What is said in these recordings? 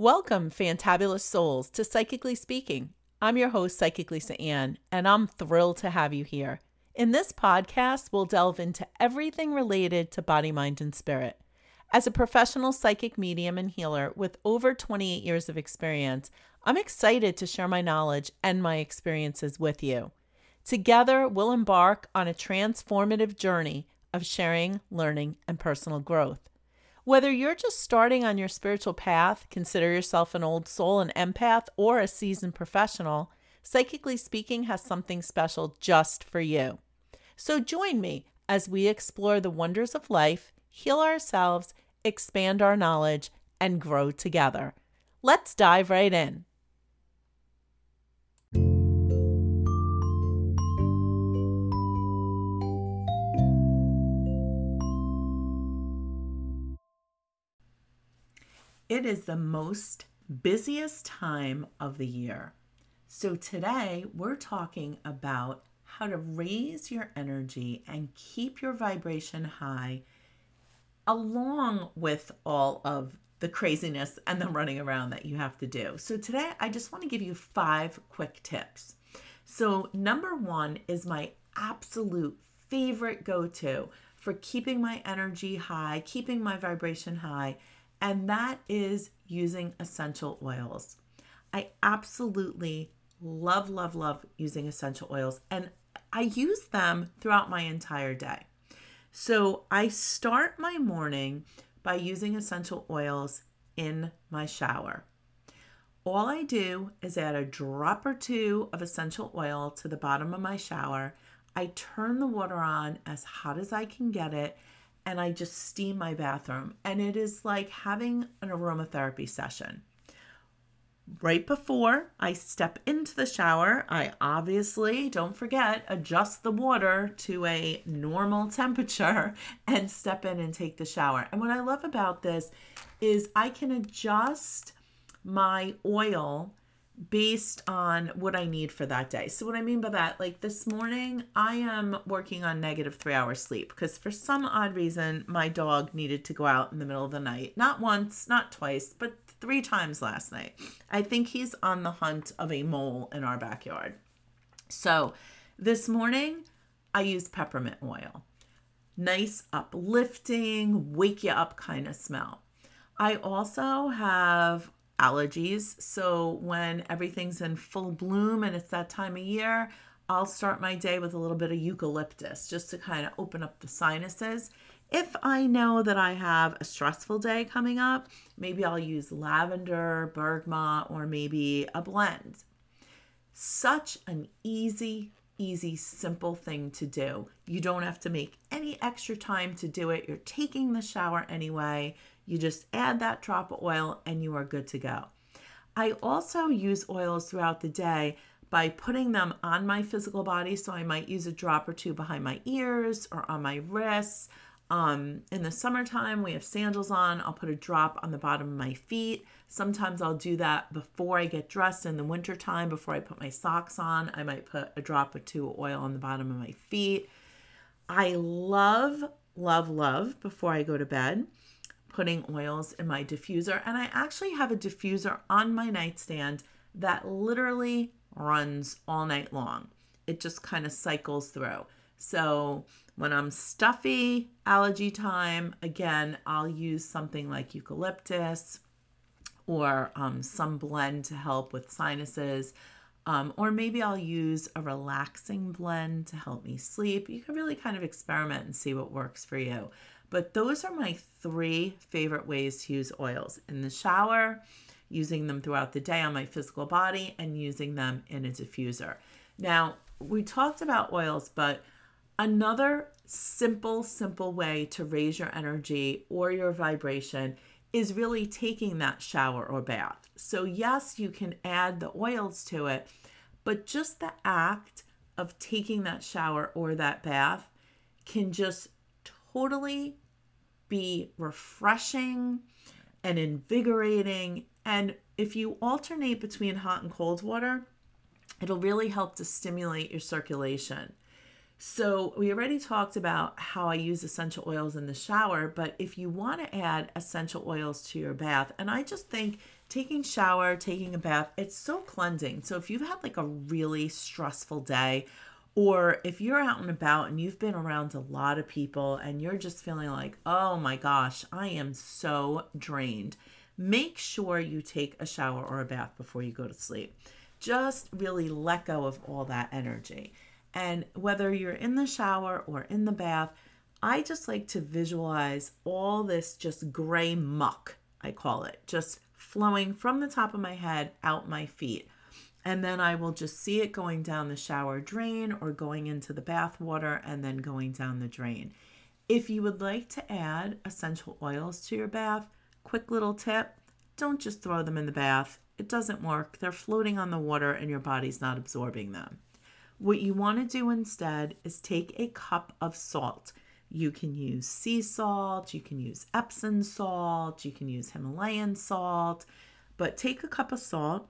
Welcome, fantabulous souls, to Psychically Speaking. I'm your host, Psychic Lisa Ann, and I'm thrilled to have you here. In this podcast, we'll delve into everything related to body, mind, and spirit. As a professional psychic medium and healer with over 28 years of experience, I'm excited to share my knowledge and my experiences with you. Together, we'll embark on a transformative journey of sharing, learning, and personal growth. Whether you're just starting on your spiritual path, consider yourself an old soul, an empath, or a seasoned professional, Psychically Speaking has something special just for you. So join me as we explore the wonders of life, heal ourselves, expand our knowledge, and grow together. Let's dive right in. It is the most busiest time of the year. So, today we're talking about how to raise your energy and keep your vibration high, along with all of the craziness and the running around that you have to do. So, today I just want to give you five quick tips. So, number one is my absolute favorite go to for keeping my energy high, keeping my vibration high, and that is using essential oils. I absolutely love, love, love using essential oils, and I use them throughout my entire day. So I start my morning by using essential oils in my shower. All I do is add a drop or two of essential oil to the bottom of my shower. I turn the water on as hot as I can get it and I just steam my bathroom. And it is like having an aromatherapy session. Right before I step into the shower, I obviously, don't forget, adjust the water to a normal temperature and step in and take the shower. And what I love about this is I can adjust my oil based on what I need for that day. So, what I mean by that, like this morning, I am working on negative three hours sleep because for some odd reason, my dog needed to go out in the middle of the night. Not once, not twice, but three times last night. I think he's on the hunt of a mole in our backyard. So, this morning, I used peppermint oil. Nice, uplifting, wake you up kind of smell. I also have allergies. So when everything's in full bloom and it's that time of year, I'll start my day with a little bit of eucalyptus just to kind of open up the sinuses. If I know that I have a stressful day coming up, maybe I'll use lavender, bergamot, or maybe a blend. Such an easy, easy, simple thing to do. You don't have to make any extra time to do it. You're taking the shower anyway. You just add that drop of oil and you are good to go. I also use oils throughout the day by putting them on my physical body. So I might use a drop or two behind my ears or on my wrists. Um, in the summertime, we have sandals on. I'll put a drop on the bottom of my feet. Sometimes I'll do that before I get dressed in the wintertime, before I put my socks on. I might put a drop or two of oil on the bottom of my feet. I love, love, love before I go to bed putting oils in my diffuser. And I actually have a diffuser on my nightstand that literally runs all night long. It just kind of cycles through. So when I'm stuffy, allergy time, again, I'll use something like eucalyptus or um, some blend to help with sinuses. Um, or maybe I'll use a relaxing blend to help me sleep. You can really kind of experiment and see what works for you. But those are my three favorite ways to use oils in the shower, using them throughout the day on my physical body, and using them in a diffuser. Now, we talked about oils, but another simple, simple way to raise your energy or your vibration is really taking that shower or bath. So, yes, you can add the oils to it, but just the act of taking that shower or that bath can just totally be refreshing and invigorating. And if you alternate between hot and cold water, it'll really help to stimulate your circulation. So, we already talked about how I use essential oils in the shower, but if you want to add essential oils to your bath, and I just think taking shower, taking a bath, it's so cleansing. So, if you've had like a really stressful day, or if you're out and about and you've been around a lot of people and you're just feeling like, oh my gosh, I am so drained, make sure you take a shower or a bath before you go to sleep. Just really let go of all that energy. And whether you're in the shower or in the bath, I just like to visualize all this just gray muck, I call it, just flowing from the top of my head out my feet. And then I will just see it going down the shower drain or going into the bath water and then going down the drain. If you would like to add essential oils to your bath, quick little tip don't just throw them in the bath. It doesn't work. They're floating on the water and your body's not absorbing them. What you want to do instead is take a cup of salt. You can use sea salt, you can use Epsom salt, you can use Himalayan salt, but take a cup of salt,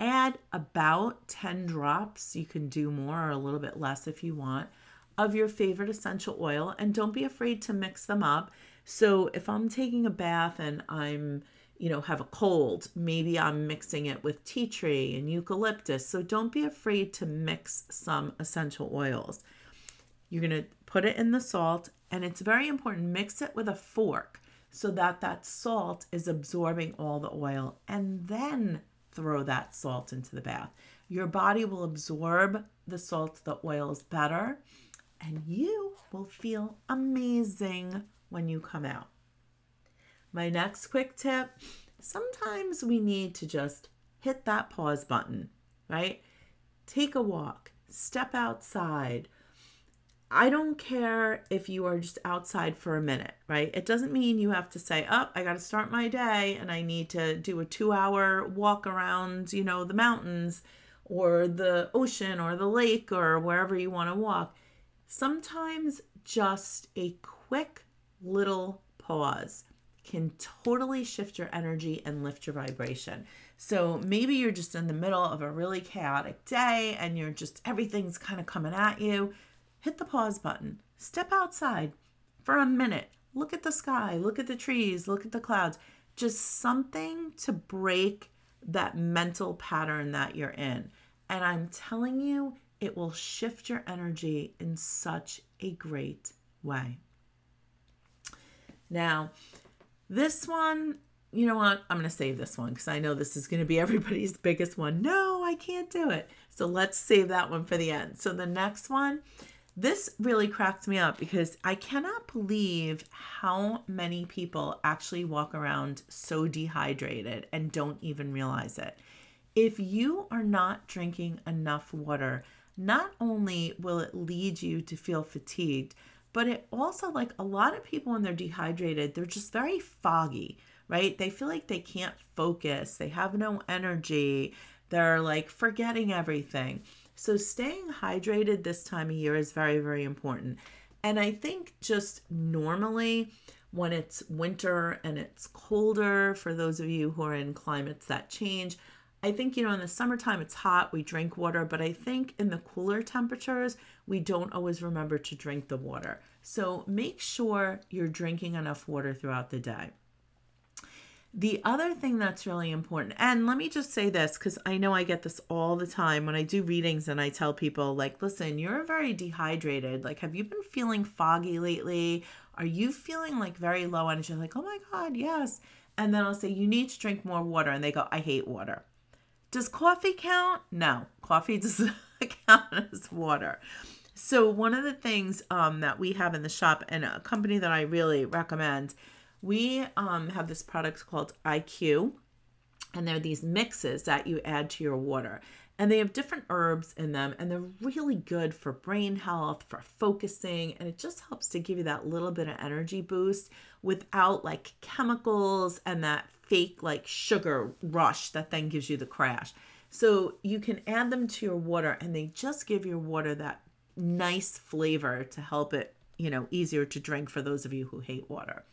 add about 10 drops, you can do more or a little bit less if you want, of your favorite essential oil, and don't be afraid to mix them up. So if I'm taking a bath and I'm you know, have a cold, maybe I'm mixing it with tea tree and eucalyptus. So don't be afraid to mix some essential oils. You're going to put it in the salt, and it's very important mix it with a fork so that that salt is absorbing all the oil and then throw that salt into the bath. Your body will absorb the salt, the oils better, and you will feel amazing when you come out. My next quick tip sometimes we need to just hit that pause button, right? Take a walk, step outside. I don't care if you are just outside for a minute, right? It doesn't mean you have to say, "Oh, I got to start my day and I need to do a 2-hour walk around, you know, the mountains or the ocean or the lake or wherever you want to walk." Sometimes just a quick little pause can totally shift your energy and lift your vibration. So maybe you're just in the middle of a really chaotic day and you're just everything's kind of coming at you. Hit the pause button. Step outside for a minute. Look at the sky, look at the trees, look at the clouds. Just something to break that mental pattern that you're in. And I'm telling you, it will shift your energy in such a great way. Now, this one, you know what? I'm going to save this one because I know this is going to be everybody's biggest one. No, I can't do it. So let's save that one for the end. So the next one, this really cracked me up because I cannot believe how many people actually walk around so dehydrated and don't even realize it. If you are not drinking enough water, not only will it lead you to feel fatigued, but it also like a lot of people when they're dehydrated they're just very foggy right? They feel like they can't focus. They have no energy. They're like forgetting everything so staying hydrated this time of year is very very important and i think just normally when it's winter and it's colder for those of you who are in climates that change I think, you know, in the summertime it's hot, we drink water, but I think in the cooler temperatures, we don't always remember to drink the water. So make sure you're drinking enough water throughout the day. The other thing that's really important, and let me just say this because I know I get this all the time when I do readings and I tell people, like, listen, you're very dehydrated. Like, have you been feeling foggy lately? Are you feeling like very low energy? Like, oh my God, yes. And then I'll say, you need to drink more water. And they go, I hate water. Does coffee count? No, coffee does not count as water. So, one of the things um, that we have in the shop and a company that I really recommend, we um, have this product called IQ, and they're these mixes that you add to your water. And they have different herbs in them, and they're really good for brain health, for focusing, and it just helps to give you that little bit of energy boost without like chemicals and that fake like sugar rush that then gives you the crash. So you can add them to your water and they just give your water that nice flavor to help it, you know, easier to drink for those of you who hate water.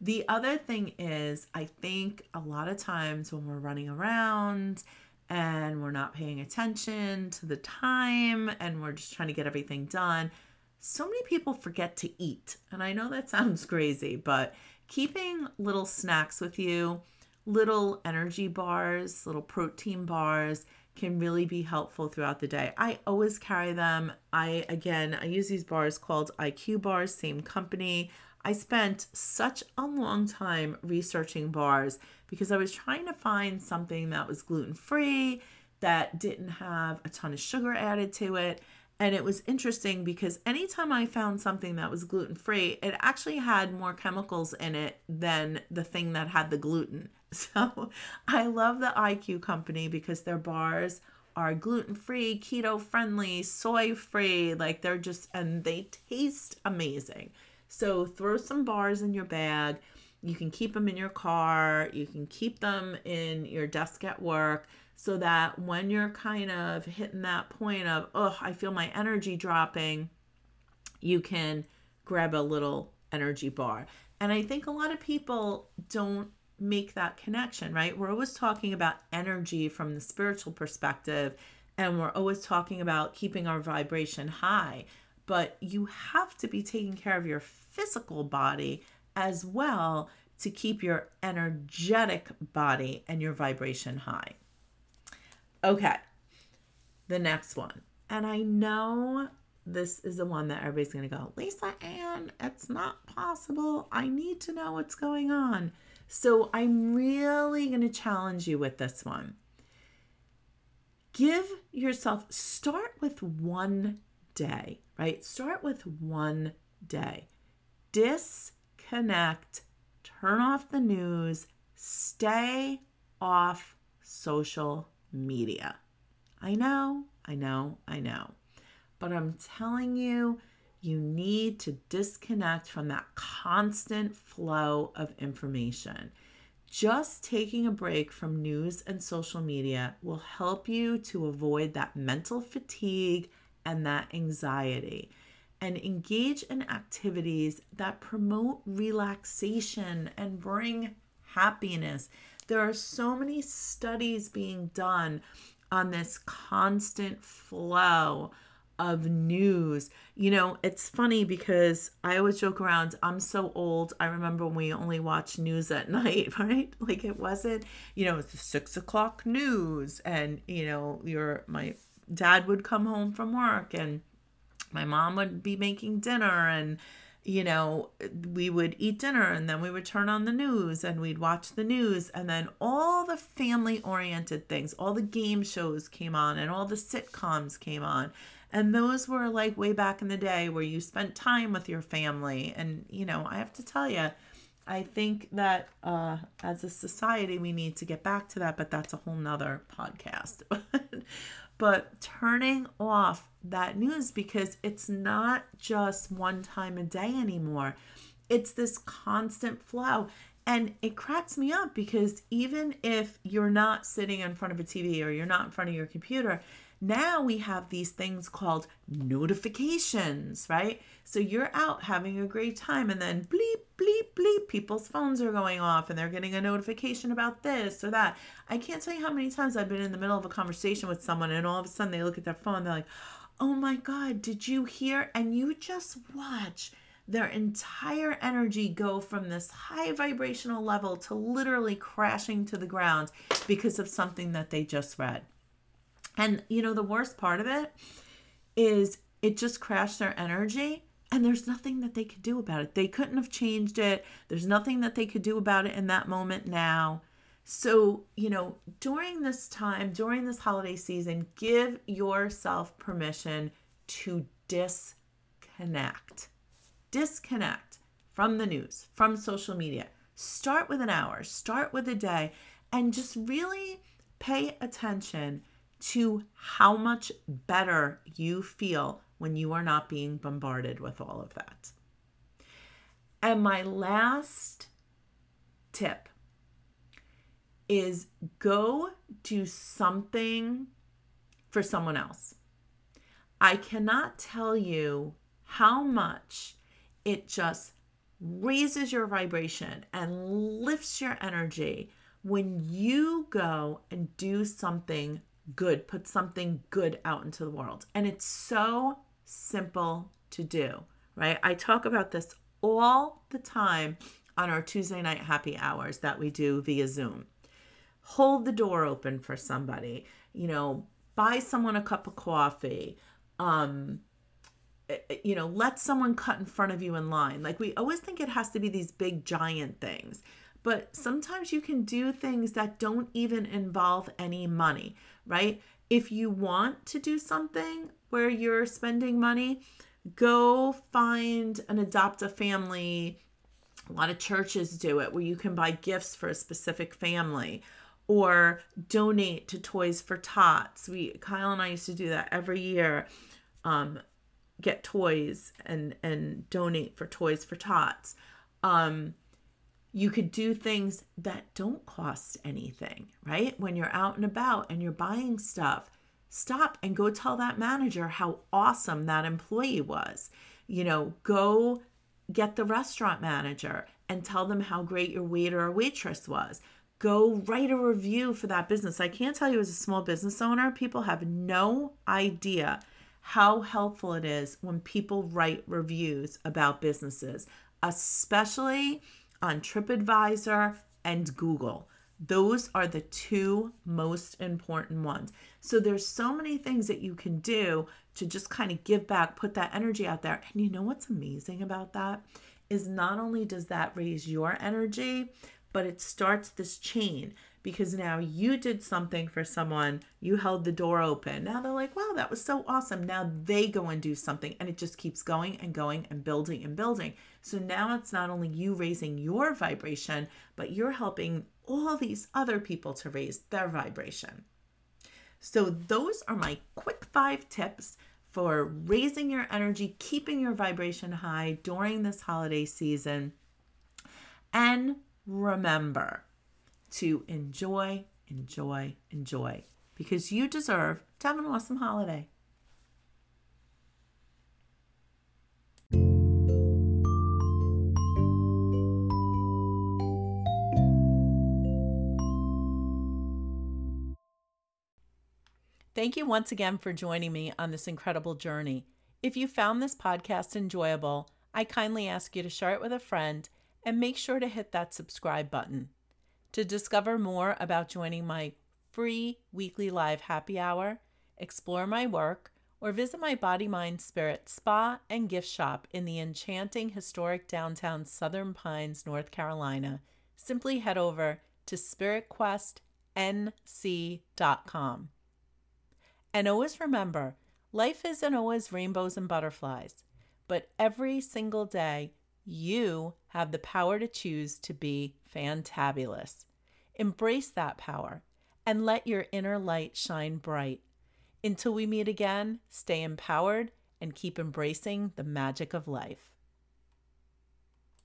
The other thing is, I think a lot of times when we're running around and we're not paying attention to the time and we're just trying to get everything done. So many people forget to eat. And I know that sounds crazy, but keeping little snacks with you, little energy bars, little protein bars can really be helpful throughout the day. I always carry them. I again, I use these bars called IQ bars, same company. I spent such a long time researching bars because I was trying to find something that was gluten free, that didn't have a ton of sugar added to it. And it was interesting because anytime I found something that was gluten free, it actually had more chemicals in it than the thing that had the gluten. So I love the IQ company because their bars are gluten free, keto friendly, soy free. Like they're just, and they taste amazing. So throw some bars in your bag. You can keep them in your car. You can keep them in your desk at work so that when you're kind of hitting that point of, oh, I feel my energy dropping, you can grab a little energy bar. And I think a lot of people don't make that connection, right? We're always talking about energy from the spiritual perspective, and we're always talking about keeping our vibration high. But you have to be taking care of your physical body as well to keep your energetic body and your vibration high. Okay, the next one. And I know this is the one that everybody's going to go, Lisa Ann, it's not possible. I need to know what's going on. So I'm really going to challenge you with this one. Give yourself, start with one day, right? Start with one day. Disconnect, turn off the news, stay off social media. I know, I know, I know. But I'm telling you, you need to disconnect from that constant flow of information. Just taking a break from news and social media will help you to avoid that mental fatigue and that anxiety and engage in activities that promote relaxation and bring happiness. There are so many studies being done on this constant flow of news. You know, it's funny because I always joke around, I'm so old. I remember when we only watched news at night, right? Like it wasn't, you know, it's the six o'clock news. And, you know, your my dad would come home from work and my mom would be making dinner and you know, we would eat dinner and then we would turn on the news and we'd watch the news. And then all the family oriented things, all the game shows came on and all the sitcoms came on. And those were like way back in the day where you spent time with your family. And, you know, I have to tell you, I think that uh, as a society, we need to get back to that, but that's a whole nother podcast. but turning off that news because it's not just one time a day anymore, it's this constant flow. And it cracks me up because even if you're not sitting in front of a TV or you're not in front of your computer, now we have these things called notifications, right? So you're out having a great time and then bleep, bleep, bleep, people's phones are going off and they're getting a notification about this or that. I can't tell you how many times I've been in the middle of a conversation with someone and all of a sudden they look at their phone, they're like, oh my God, did you hear? And you just watch their entire energy go from this high vibrational level to literally crashing to the ground because of something that they just read. And you know, the worst part of it is it just crashed their energy and there's nothing that they could do about it. They couldn't have changed it. There's nothing that they could do about it in that moment now. So, you know, during this time, during this holiday season, give yourself permission to disconnect. Disconnect from the news, from social media. Start with an hour, start with a day, and just really pay attention to how much better you feel when you are not being bombarded with all of that. And my last tip is go do something for someone else. I cannot tell you how much it just raises your vibration and lifts your energy when you go and do something good, put something good out into the world. And it's so simple to do, right? I talk about this all the time on our Tuesday night happy hours that we do via Zoom. Hold the door open for somebody, you know, buy someone a cup of coffee. Um, eh, eh, you know, let someone cut in front of you in line. Like we always think it has to be these big giant things. But sometimes you can do things that don't even involve any money, right? If you want to do something where you're spending money, go find and adopt a family. A lot of churches do it where you can buy gifts for a specific family or donate to Toys for Tots. We Kyle and I used to do that every year. Um, get toys and and donate for Toys for Tots. Um, you could do things that don't cost anything, right? When you're out and about and you're buying stuff, stop and go tell that manager how awesome that employee was. You know, go get the restaurant manager and tell them how great your waiter or waitress was. Go write a review for that business. I can't tell you, as a small business owner, people have no idea how helpful it is when people write reviews about businesses, especially on TripAdvisor and Google. Those are the two most important ones. So there's so many things that you can do to just kind of give back, put that energy out there. And you know what's amazing about that is not only does that raise your energy, but it starts this chain because now you did something for someone, you held the door open. Now they're like, wow, that was so awesome. Now they go and do something, and it just keeps going and going and building and building. So now it's not only you raising your vibration, but you're helping all these other people to raise their vibration. So, those are my quick five tips for raising your energy, keeping your vibration high during this holiday season. And remember, to enjoy, enjoy, enjoy because you deserve to have an awesome holiday. Thank you once again for joining me on this incredible journey. If you found this podcast enjoyable, I kindly ask you to share it with a friend and make sure to hit that subscribe button. To discover more about joining my free weekly live happy hour, explore my work, or visit my Body Mind Spirit spa and gift shop in the enchanting historic downtown Southern Pines, North Carolina, simply head over to spiritquestnc.com. And always remember, life isn't always rainbows and butterflies, but every single day you have the power to choose to be fantabulous. Embrace that power and let your inner light shine bright. Until we meet again, stay empowered and keep embracing the magic of life.